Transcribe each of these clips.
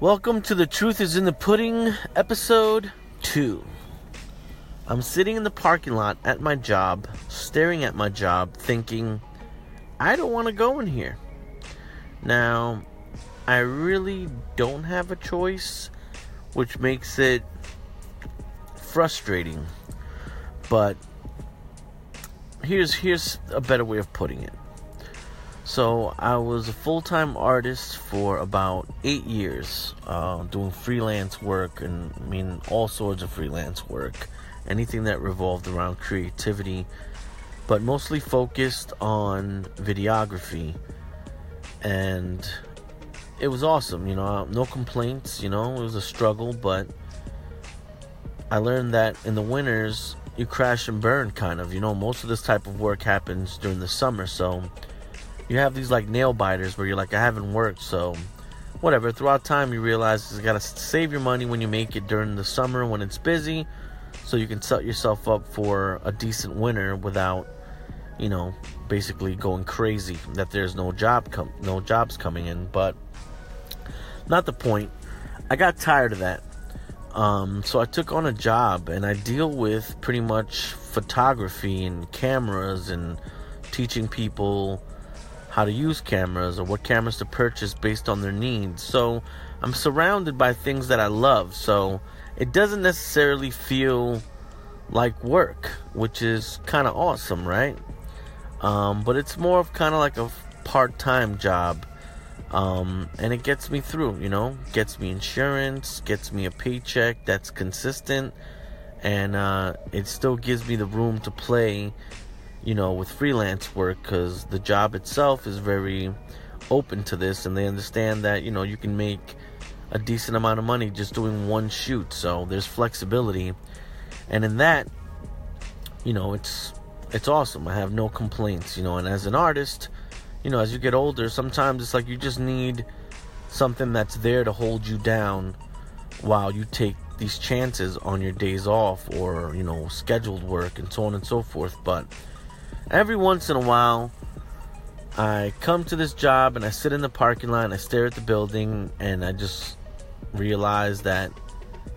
Welcome to the Truth is in the Pudding, episode 2. I'm sitting in the parking lot at my job, staring at my job, thinking, I don't want to go in here. Now, I really don't have a choice, which makes it frustrating. But here's here's a better way of putting it. So I was a full-time artist for about eight years, uh, doing freelance work and I mean all sorts of freelance work, anything that revolved around creativity, but mostly focused on videography. And it was awesome, you know, no complaints, you know, it was a struggle, but I learned that in the winters you crash and burn kind of, you know, most of this type of work happens during the summer, so you have these like nail biters where you're like, I haven't worked, so whatever. Throughout time, you realize you gotta save your money when you make it during the summer when it's busy, so you can set yourself up for a decent winter without, you know, basically going crazy that there's no job com- no jobs coming in. But not the point. I got tired of that. Um, so I took on a job and I deal with pretty much photography and cameras and teaching people how to use cameras or what cameras to purchase based on their needs. So I'm surrounded by things that I love. So it doesn't necessarily feel like work, which is kind of awesome, right? Um, but it's more of kind of like a part time job. Um, and it gets me through, you know, gets me insurance, gets me a paycheck that's consistent, and uh, it still gives me the room to play you know, with freelance work because the job itself is very open to this and they understand that, you know, you can make a decent amount of money just doing one shoot. So there's flexibility. And in that, you know, it's it's awesome. I have no complaints, you know, and as an artist, you know, as you get older, sometimes it's like you just need something that's there to hold you down while you take these chances on your days off or, you know, scheduled work and so on and so forth. But every once in a while, I come to this job and I sit in the parking lot and I stare at the building and I just realize that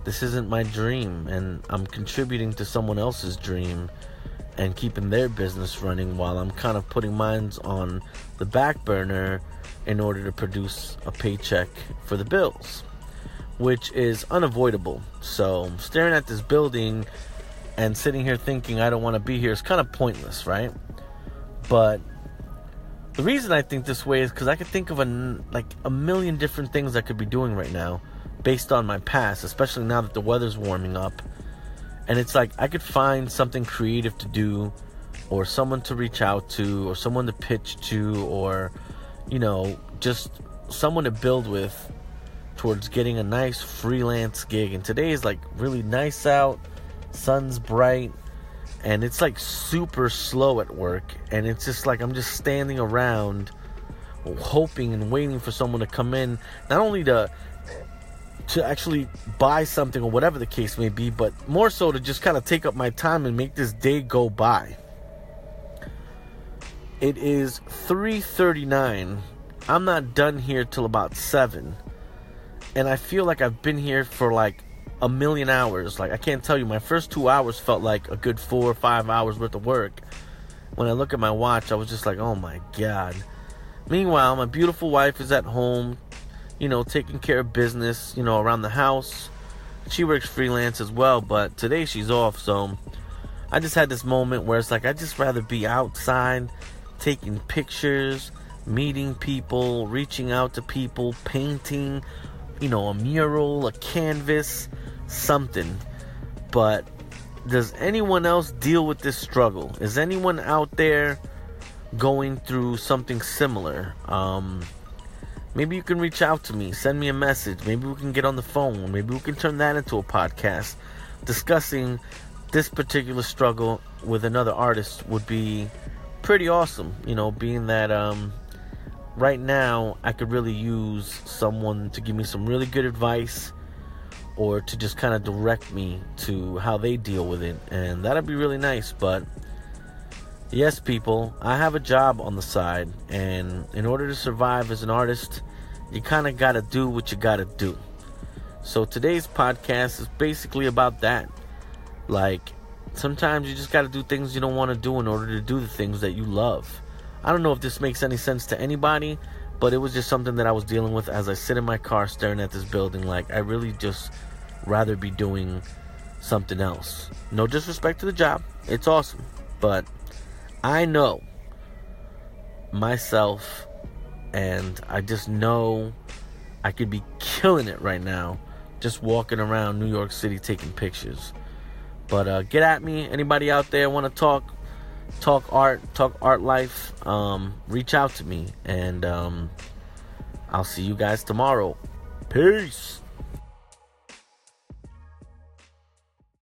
this isn't my dream and I'm contributing to someone else's dream and keeping their business running while I'm kind of putting mine on the back burner in order to produce a paycheck for the bills, which is unavoidable. So, staring at this building and sitting here thinking I don't want to be here is kind of pointless, right? But the reason I think this way is because I could think of a like a million different things I could be doing right now, based on my past, especially now that the weather's warming up, and it's like I could find something creative to do, or someone to reach out to, or someone to pitch to, or you know, just someone to build with towards getting a nice freelance gig. And today is like really nice out sun's bright and it's like super slow at work and it's just like I'm just standing around hoping and waiting for someone to come in not only to to actually buy something or whatever the case may be but more so to just kind of take up my time and make this day go by. It is 3:39 I'm not done here till about 7 and I feel like I've been here for like a million hours. Like I can't tell you, my first two hours felt like a good four or five hours worth of work. When I look at my watch, I was just like, oh my god. Meanwhile, my beautiful wife is at home, you know, taking care of business, you know, around the house. She works freelance as well, but today she's off, so I just had this moment where it's like I just rather be outside, taking pictures, meeting people, reaching out to people, painting, you know, a mural, a canvas, something. But does anyone else deal with this struggle? Is anyone out there going through something similar? Um, maybe you can reach out to me, send me a message. Maybe we can get on the phone. Maybe we can turn that into a podcast discussing this particular struggle with another artist would be pretty awesome. You know, being that um, right now I could really use someone to give me some really good advice or to just kind of direct me to how they deal with it. And that'd be really nice. But yes, people, I have a job on the side. And in order to survive as an artist, you kind of got to do what you got to do. So today's podcast is basically about that. Like, sometimes you just got to do things you don't want to do in order to do the things that you love. I don't know if this makes any sense to anybody, but it was just something that I was dealing with as I sit in my car staring at this building. Like, I really just rather be doing something else. No disrespect to the job, it's awesome. But I know myself, and I just know I could be killing it right now just walking around New York City taking pictures. But uh, get at me. Anybody out there want to talk, talk art, talk art life? Um, reach out to me, and um, I'll see you guys tomorrow. Peace.